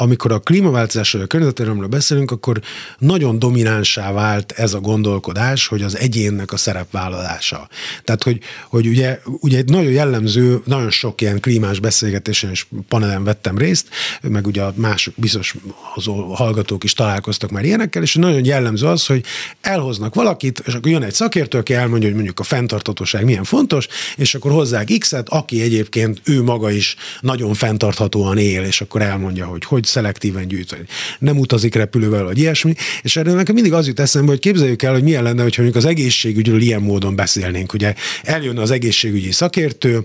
amikor a klímaváltozásról, a környezetvédelemről beszélünk, akkor nagyon dominánsá vált ez a gondolkodás, hogy az egyénnek a szerepvállalása. Tehát, hogy, hogy ugye, ugye egy nagyon jellemző, nagyon sok ilyen klímás beszélgetésen és panelen vettem részt, meg ugye a mások, biztos az hallgatók is találkoztak már ilyenekkel, és nagyon jellemző az, hogy elhoznak valakit, és akkor jön egy szakértő, aki elmondja, hogy mondjuk a fenntarthatóság milyen fontos, és akkor hozzák X-et, aki egyébként ő maga is nagyon fenntarthatóan él, és akkor elmondja, hogy hogy szelektíven gyűjteni. Nem utazik repülővel, vagy ilyesmi. És erről nekem mindig az jut eszembe, hogy képzeljük el, hogy milyen lenne, hogyha mondjuk az egészségügyről ilyen módon beszélnénk. Ugye eljönne az egészségügyi szakértő,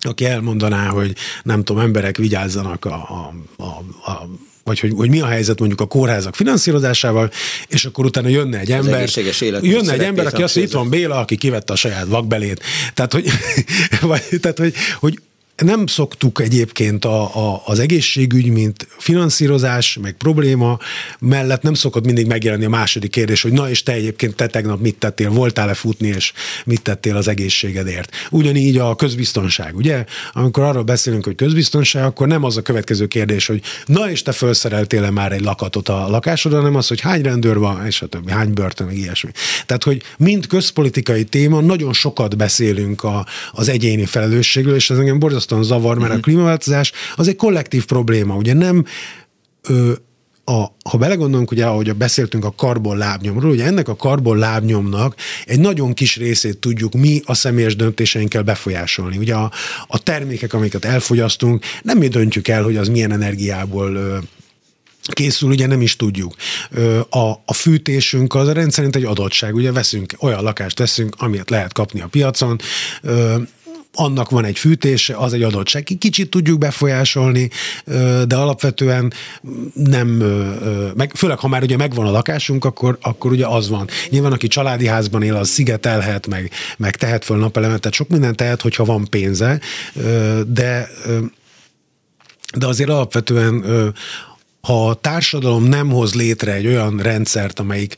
aki elmondaná, hogy nem tudom, emberek vigyázzanak a, a, a, a vagy hogy, hogy mi a helyzet mondjuk a kórházak finanszírozásával, és akkor utána jönne egy ember, jönne egy ember, aki azt, hogy itt van Béla, aki kivette a saját vakbelét. Tehát, hogy, vagy, tehát, hogy, hogy nem szoktuk egyébként a, a, az egészségügy, mint finanszírozás, meg probléma mellett nem szokott mindig megjelenni a második kérdés, hogy na és te egyébként te tegnap mit tettél, voltál-e futni, és mit tettél az egészségedért. Ugyanígy a közbiztonság, ugye? Amikor arról beszélünk, hogy közbiztonság, akkor nem az a következő kérdés, hogy na és te felszereltél-e már egy lakatot a lakásodra, hanem az, hogy hány rendőr van, és a többi, hány börtön, meg ilyesmi. Tehát, hogy mind közpolitikai téma, nagyon sokat beszélünk a, az egyéni felelősségről, és ez engem borzasztó borzasztóan zavar, mert a mhm. klímaváltozás az egy kollektív probléma, ugye nem ö, a, ha belegondolunk, ugye, ahogy beszéltünk a karbon lábnyomról, ugye ennek a karbon lábnyomnak egy nagyon kis részét tudjuk mi a személyes döntéseinkkel befolyásolni. Ugye a, a termékek, amiket elfogyasztunk, nem mi döntjük el, hogy az milyen energiából ö, készül, ugye nem is tudjuk. A, a fűtésünk az rendszerint egy adottság, ugye veszünk, olyan lakást veszünk, amit lehet kapni a piacon, annak van egy fűtése, az egy adottság. Kicsit tudjuk befolyásolni, de alapvetően nem, meg, főleg ha már ugye megvan a lakásunk, akkor, akkor ugye az van. Nyilván, aki családi házban él, az szigetelhet, meg, meg tehet föl napelemet, tehát sok minden tehet, hogyha van pénze, de de azért alapvetően ha a társadalom nem hoz létre egy olyan rendszert, amelyik,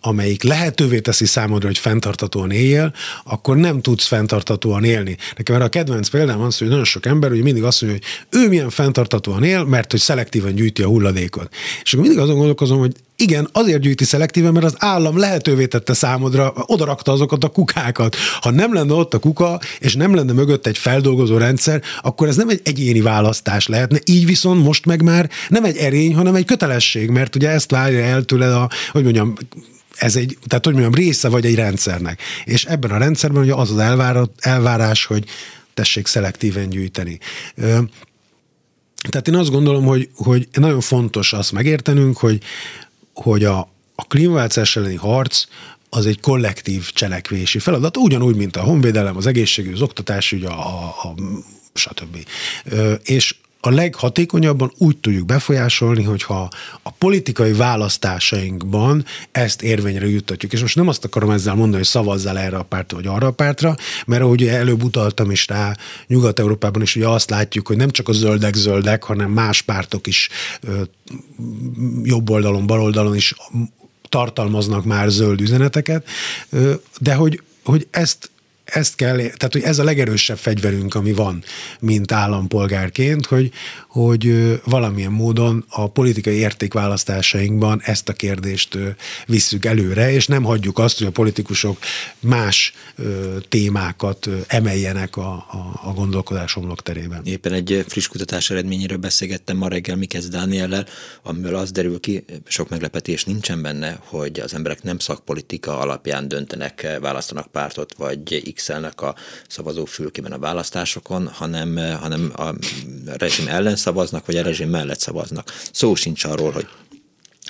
amelyik lehetővé teszi számodra, hogy fenntartatóan éljél, akkor nem tudsz fenntartatóan élni. Nekem erre a kedvenc példám az, hogy nagyon sok ember ugye mindig azt mondja, hogy ő milyen fenntartatóan él, mert hogy szelektíven gyűjti a hulladékot. És akkor mindig azon gondolkozom, hogy igen, azért gyűjti szelektíven, mert az állam lehetővé tette számodra, odarakta azokat a kukákat. Ha nem lenne ott a kuka, és nem lenne mögött egy feldolgozó rendszer, akkor ez nem egy egyéni választás lehetne. Így viszont most meg már nem egy erény, hanem egy kötelesség, mert ugye ezt várja el tőled a, hogy mondjam, ez egy, tehát hogy mondjam, része vagy egy rendszernek. És ebben a rendszerben ugye az az elvárás, hogy tessék szelektíven gyűjteni. Tehát én azt gondolom, hogy, hogy nagyon fontos azt megértenünk, hogy, hogy a, a klímaváltozás elleni harc az egy kollektív cselekvési feladat, ugyanúgy, mint a honvédelem, az egészségügy, az oktatás, ugye a, a, a stb. És a leghatékonyabban úgy tudjuk befolyásolni, hogyha a politikai választásainkban ezt érvényre juttatjuk. És most nem azt akarom ezzel mondani, hogy szavazzál erre a pártra vagy arra a pártra, mert ahogy előbb utaltam is rá, Nyugat-Európában is ugye azt látjuk, hogy nem csak a zöldek zöldek, hanem más pártok is jobb oldalon, bal oldalon is tartalmaznak már zöld üzeneteket, de hogy, hogy ezt ezt kell, tehát hogy ez a legerősebb fegyverünk, ami van, mint állampolgárként, hogy, hogy valamilyen módon a politikai értékválasztásainkban ezt a kérdést visszük előre, és nem hagyjuk azt, hogy a politikusok más témákat emeljenek a, a, a gondolkodás homlokterében. Éppen egy friss kutatás eredményéről beszélgettem ma reggel Mikesz Dániellel, amiből az derül ki, sok meglepetés nincsen benne, hogy az emberek nem szakpolitika alapján döntenek, választanak pártot, vagy x a szavazófülkében a választásokon, hanem, hanem a rezsim ellen szavaznak, vagy a rezsim mellett szavaznak. Szó sincs arról, hogy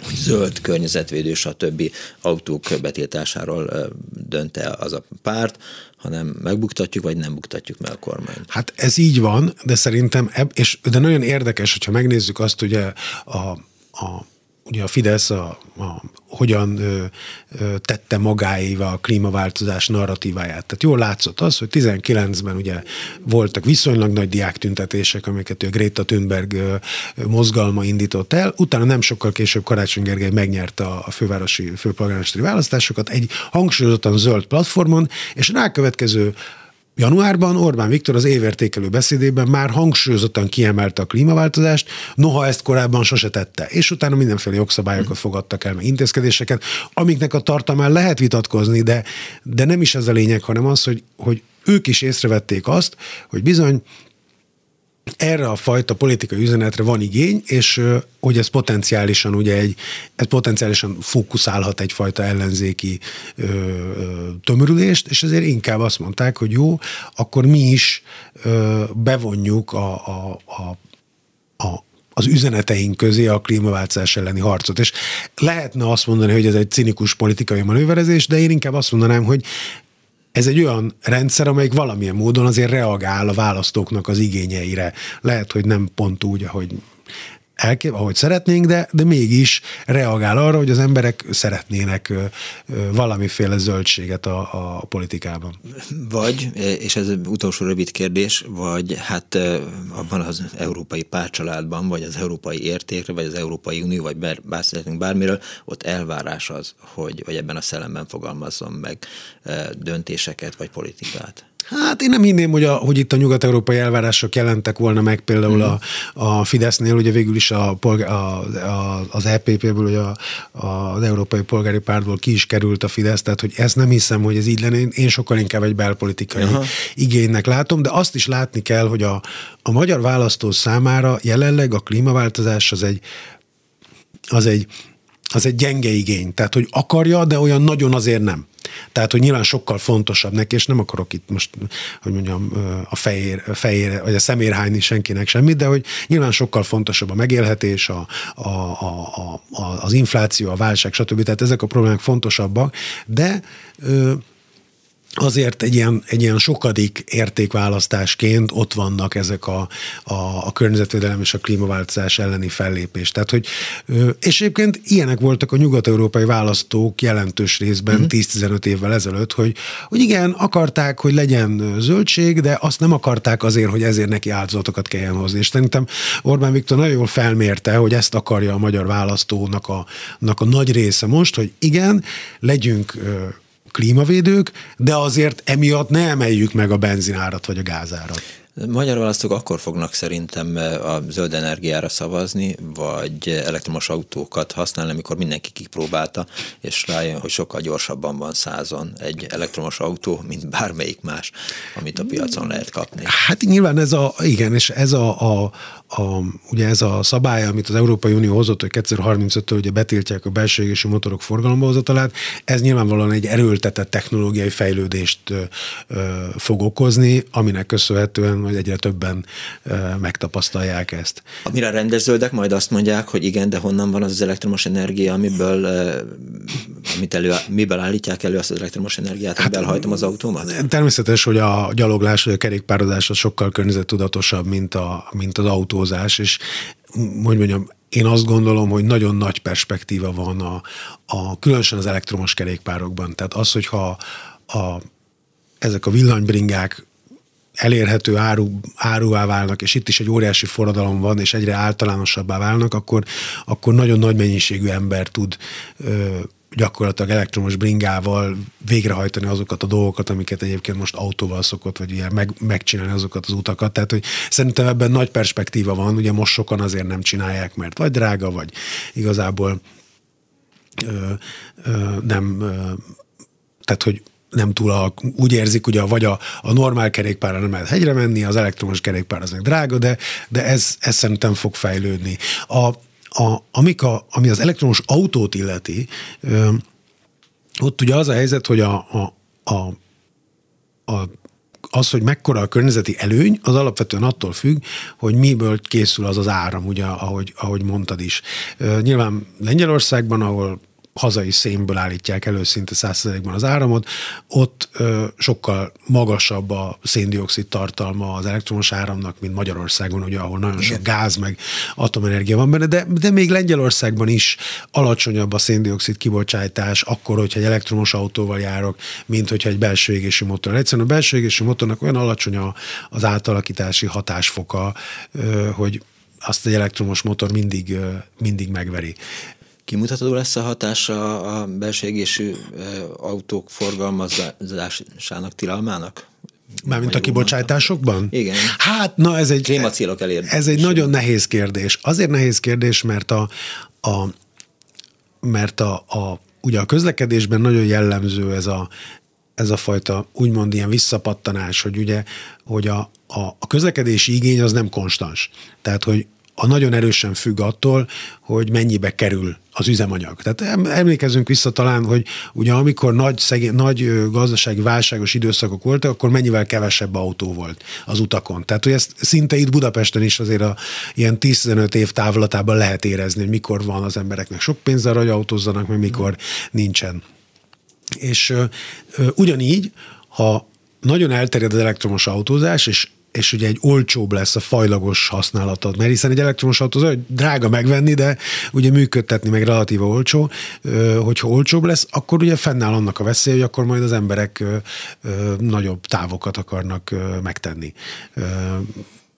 hogy zöld, környezetvédő, stb. autók betiltásáról dönte az a párt, hanem megbuktatjuk, vagy nem buktatjuk meg a kormányt. Hát ez így van, de szerintem, eb, és de nagyon érdekes, hogyha megnézzük azt, ugye a, a ugye a Fidesz a, a, hogyan ö, ö, tette magáéva a klímaváltozás narratíváját. Tehát jól látszott az, hogy 19-ben ugye voltak viszonylag nagy diáktüntetések, amiket a Greta Thunberg ö, mozgalma indított el, utána nem sokkal később Karácsony Gergely megnyerte a, a fővárosi főpolgármesteri választásokat egy hangsúlyozottan zöld platformon, és rákövetkező Januárban Orbán Viktor az évértékelő beszédében már hangsúlyozottan kiemelte a klímaváltozást, noha ezt korábban sose tette. És utána mindenféle jogszabályokat fogadtak el, meg intézkedéseket, amiknek a tartalmán lehet vitatkozni, de, de nem is ez a lényeg, hanem az, hogy, hogy ők is észrevették azt, hogy bizony erre a fajta politikai üzenetre van igény, és hogy ez potenciálisan ugye egy, ez potenciálisan fókuszálhat egyfajta ellenzéki ö, tömörülést, és ezért inkább azt mondták, hogy jó, akkor mi is ö, bevonjuk a, a, a, a az üzeneteink közé a klímaváltozás elleni harcot. És lehetne azt mondani, hogy ez egy cinikus politikai manőverezés, de én inkább azt mondanám, hogy ez egy olyan rendszer, amelyik valamilyen módon azért reagál a választóknak az igényeire. Lehet, hogy nem pont úgy, ahogy elké, ahogy szeretnénk, de, de mégis reagál arra, hogy az emberek szeretnének valamiféle zöldséget a, a politikában. Vagy, és ez utolsó rövid kérdés, vagy hát abban az európai párcsaládban, vagy az európai értékre, vagy az Európai Unió, vagy bár, beszélhetünk bármiről, ott elvárás az, hogy, hogy ebben a szellemben fogalmazzon meg döntéseket, vagy politikát. Hát én nem hinném, hogy, a, hogy itt a nyugat-európai elvárások jelentek volna meg például a, a Fidesznél, ugye végül is a, polgár, a, a, az EPP-ből, ugye a, a, az Európai Polgári Pártból ki is került a Fidesz, tehát hogy ezt nem hiszem, hogy ez így lenne, én sokkal inkább egy belpolitikai Aha. igénynek látom, de azt is látni kell, hogy a, a magyar választó számára jelenleg a klímaváltozás az egy, az egy, az egy gyenge igény, tehát hogy akarja, de olyan nagyon azért nem. Tehát, hogy nyilván sokkal fontosabb neki, és nem akarok itt most, hogy mondjam, a fejér, fejér vagy a szemérhányni senkinek semmit, de hogy nyilván sokkal fontosabb a megélhetés, a, a, a, a, az infláció, a válság, stb. Tehát ezek a problémák fontosabbak, de azért egy ilyen, egy ilyen sokadik értékválasztásként ott vannak ezek a, a, a környezetvédelem és a klímaváltozás elleni fellépés. Tehát, hogy, és egyébként ilyenek voltak a nyugat-európai választók jelentős részben uh-huh. Mhm. 10-15 évvel ezelőtt, hogy, hogy igen, akarták, hogy legyen zöldség, de azt nem akarták azért, hogy ezért neki áldozatokat kelljen hozni. És szerintem Orbán Viktor nagyon jól felmérte, hogy ezt akarja a magyar választónak a, a nagy része most, hogy igen, legyünk klímavédők, de azért emiatt ne emeljük meg a benzinárat vagy a gázárat. Magyar választók akkor fognak szerintem a zöld energiára szavazni, vagy elektromos autókat használni, amikor mindenki kipróbálta, és rájön, hogy sokkal gyorsabban van százon egy elektromos autó, mint bármelyik más, amit a piacon lehet kapni. Hát nyilván ez a, igen, és ez a, a, a ugye ez a szabály, amit az Európai Unió hozott, hogy 2035-től ugye betiltják a belső égésű motorok forgalomba hozatalát, ez nyilvánvalóan egy erőltetett technológiai fejlődést ö, ö, fog okozni, aminek köszönhetően hogy egyre többen megtapasztalják ezt. Mire a rendes zöldek majd azt mondják, hogy igen, de honnan van az az elektromos energia, amiből, amit elő, miből állítják elő azt az elektromos energiát, hát, hajtom az autómat? Természetes, hogy a gyaloglás vagy a kerékpározás az sokkal környezettudatosabb, mint, a, mint az autózás, és hogy mondjam, én azt gondolom, hogy nagyon nagy perspektíva van a, a különösen az elektromos kerékpárokban. Tehát az, hogyha a, ezek a villanybringák elérhető áru, áruvá válnak, és itt is egy óriási forradalom van, és egyre általánosabbá válnak, akkor, akkor nagyon nagy mennyiségű ember tud ö, gyakorlatilag elektromos bringával végrehajtani azokat a dolgokat, amiket egyébként most autóval szokott, vagy ilyen meg, megcsinálni azokat az utakat. Tehát, hogy szerintem ebben nagy perspektíva van, ugye most sokan azért nem csinálják, mert vagy drága, vagy igazából ö, ö, nem, ö, tehát, hogy nem túl a, úgy érzik, ugye vagy a, a normál kerékpárra nem lehet hegyre menni, az elektromos kerékpár az meg drága, de, de ez, ez szerintem fog fejlődni. A, a, amik a, ami az elektromos autót illeti, ott ugye az a helyzet, hogy a, a, a, a az, hogy mekkora a környezeti előny, az alapvetően attól függ, hogy miből készül az az áram, ugye, ahogy, ahogy mondtad is. Nyilván Lengyelországban, ahol hazai szénből állítják elő szinte százszerzelékben az áramot, ott ö, sokkal magasabb a széndiokszid tartalma az elektromos áramnak, mint Magyarországon, ugye, ahol nagyon sok gáz meg atomenergia van benne, de, de még Lengyelországban is alacsonyabb a széndiokszid kibocsátás, akkor, hogyha egy elektromos autóval járok, mint hogyha egy belső égésű motor. Egyszerűen a belső égésű motornak olyan alacsony az átalakítási hatásfoka, hogy azt egy elektromos motor mindig, mindig megveri. Kimutatható lesz a hatása a belső égésű autók forgalmazásának tilalmának? Mármint a kibocsátásokban? Igen. Hát, na ez egy, ez egy nagyon nehéz kérdés. Azért nehéz kérdés, mert a, a mert a, a, ugye a közlekedésben nagyon jellemző ez a, ez a fajta úgymond ilyen visszapattanás, hogy ugye, hogy a, a, a közlekedési igény az nem konstans. Tehát, hogy a nagyon erősen függ attól, hogy mennyibe kerül az üzemanyag. Tehát emlékezünk vissza talán, hogy ugye amikor nagy, szegény, nagy gazdasági válságos időszakok voltak, akkor mennyivel kevesebb autó volt az utakon. Tehát, hogy ezt szinte itt Budapesten is azért a ilyen 10-15 év távlatában lehet érezni, hogy mikor van az embereknek sok pénz arra, hogy autózzanak, meg mikor nincsen. És ö, ö, ugyanígy, ha nagyon elterjed az elektromos autózás, és és ugye egy olcsóbb lesz a fajlagos használatod, mert hiszen egy elektromos autó az drága megvenni, de ugye működtetni meg relatíve olcsó, hogyha olcsóbb lesz, akkor ugye fennáll annak a veszély, hogy akkor majd az emberek nagyobb távokat akarnak megtenni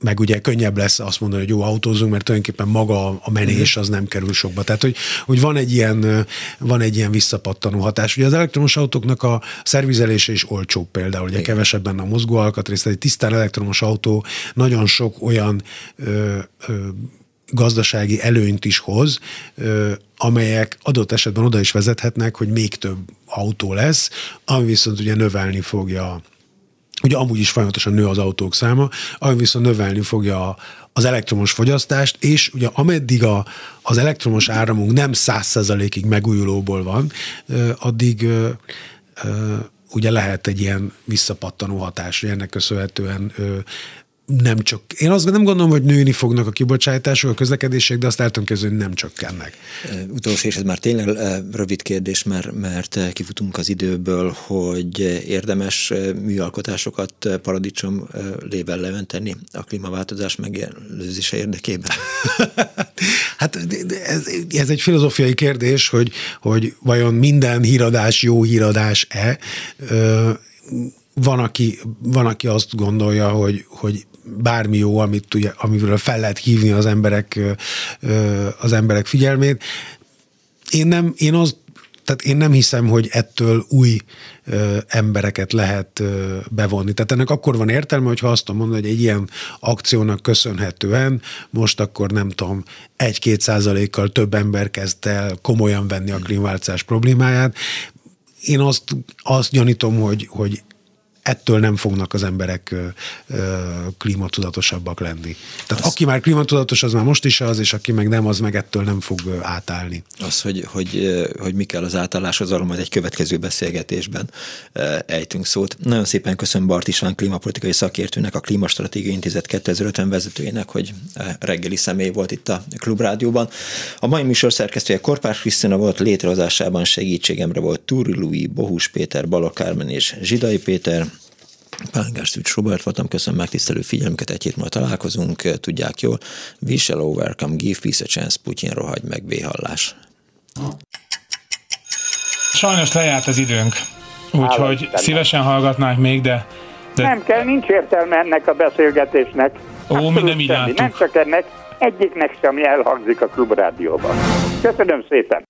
meg ugye könnyebb lesz azt mondani, hogy jó, autózunk, mert tulajdonképpen maga a menés az nem kerül sokba. Tehát, hogy, hogy van, egy ilyen, van egy ilyen visszapattanó hatás. Ugye az elektromos autóknak a szervizelése is olcsó például, ugye kevesebben a mozgó alkatrész, tehát egy tisztán elektromos autó nagyon sok olyan ö, ö, gazdasági előnyt is hoz, ö, amelyek adott esetben oda is vezethetnek, hogy még több autó lesz, ami viszont ugye növelni fogja Ugye amúgy is folyamatosan nő az autók száma, ami viszont növelni fogja az elektromos fogyasztást, és ugye ameddig a, az elektromos áramunk nem száz százalékig megújulóból van, addig ugye lehet egy ilyen visszapattanó hatás, hogy ennek köszönhetően nem csak, én azt nem gondolom, hogy nőni fognak a kibocsátások, a közlekedések, de azt kezdeni, hogy nem csökkennek. Utolsó, és ez már tényleg rövid kérdés, mert, mert kifutunk az időből, hogy érdemes műalkotásokat paradicsom lével lementeni a klímaváltozás megelőzése érdekében? hát ez, ez egy filozófiai kérdés, hogy, hogy vajon minden híradás jó híradás-e? van aki, van, aki azt gondolja, hogy, hogy bármi jó, amit ugye, amivel fel lehet hívni az emberek, az emberek figyelmét. Én nem, én azt tehát én nem hiszem, hogy ettől új ö, embereket lehet ö, bevonni. Tehát ennek akkor van értelme, hogyha azt tudom mondani, hogy egy ilyen akciónak köszönhetően most akkor nem tudom, egy-két százalékkal több ember kezd el komolyan venni a klímaváltozás problémáját. Én azt, azt gyanítom, hogy, hogy ettől nem fognak az emberek klímatudatosabbak lenni. Tehát az, aki már klímatudatos, az már most is az, és aki meg nem, az meg ettől nem fog átállni. Az, hogy, hogy, hogy mi kell az átálláshoz, arról majd egy következő beszélgetésben ejtünk szót. Nagyon szépen köszönöm Bart István klímapolitikai szakértőnek, a Klímastratégiai Intézet 2050 vezetőjének, hogy reggeli személy volt itt a Klubrádióban. A mai műsor szerkesztője Korpás Krisztina volt, létrehozásában segítségemre volt Túri Louis, Bohus Péter, Balakármen és Zsidai Péter. Pángás Szűcs Robert voltam, köszönöm megtisztelő figyelmüket, egy hét múlva találkozunk, tudják jól. We shall overcome, give peace a chance, Putyin rohagy meg, véhallás. Sajnos lejárt az időnk, úgyhogy szívesen hallgatnánk még, de, de... Nem kell, nincs értelme ennek a beszélgetésnek. Ó, mi nem így Nem csak ennek, egyiknek sem elhangzik a klubrádióban. Köszönöm szépen!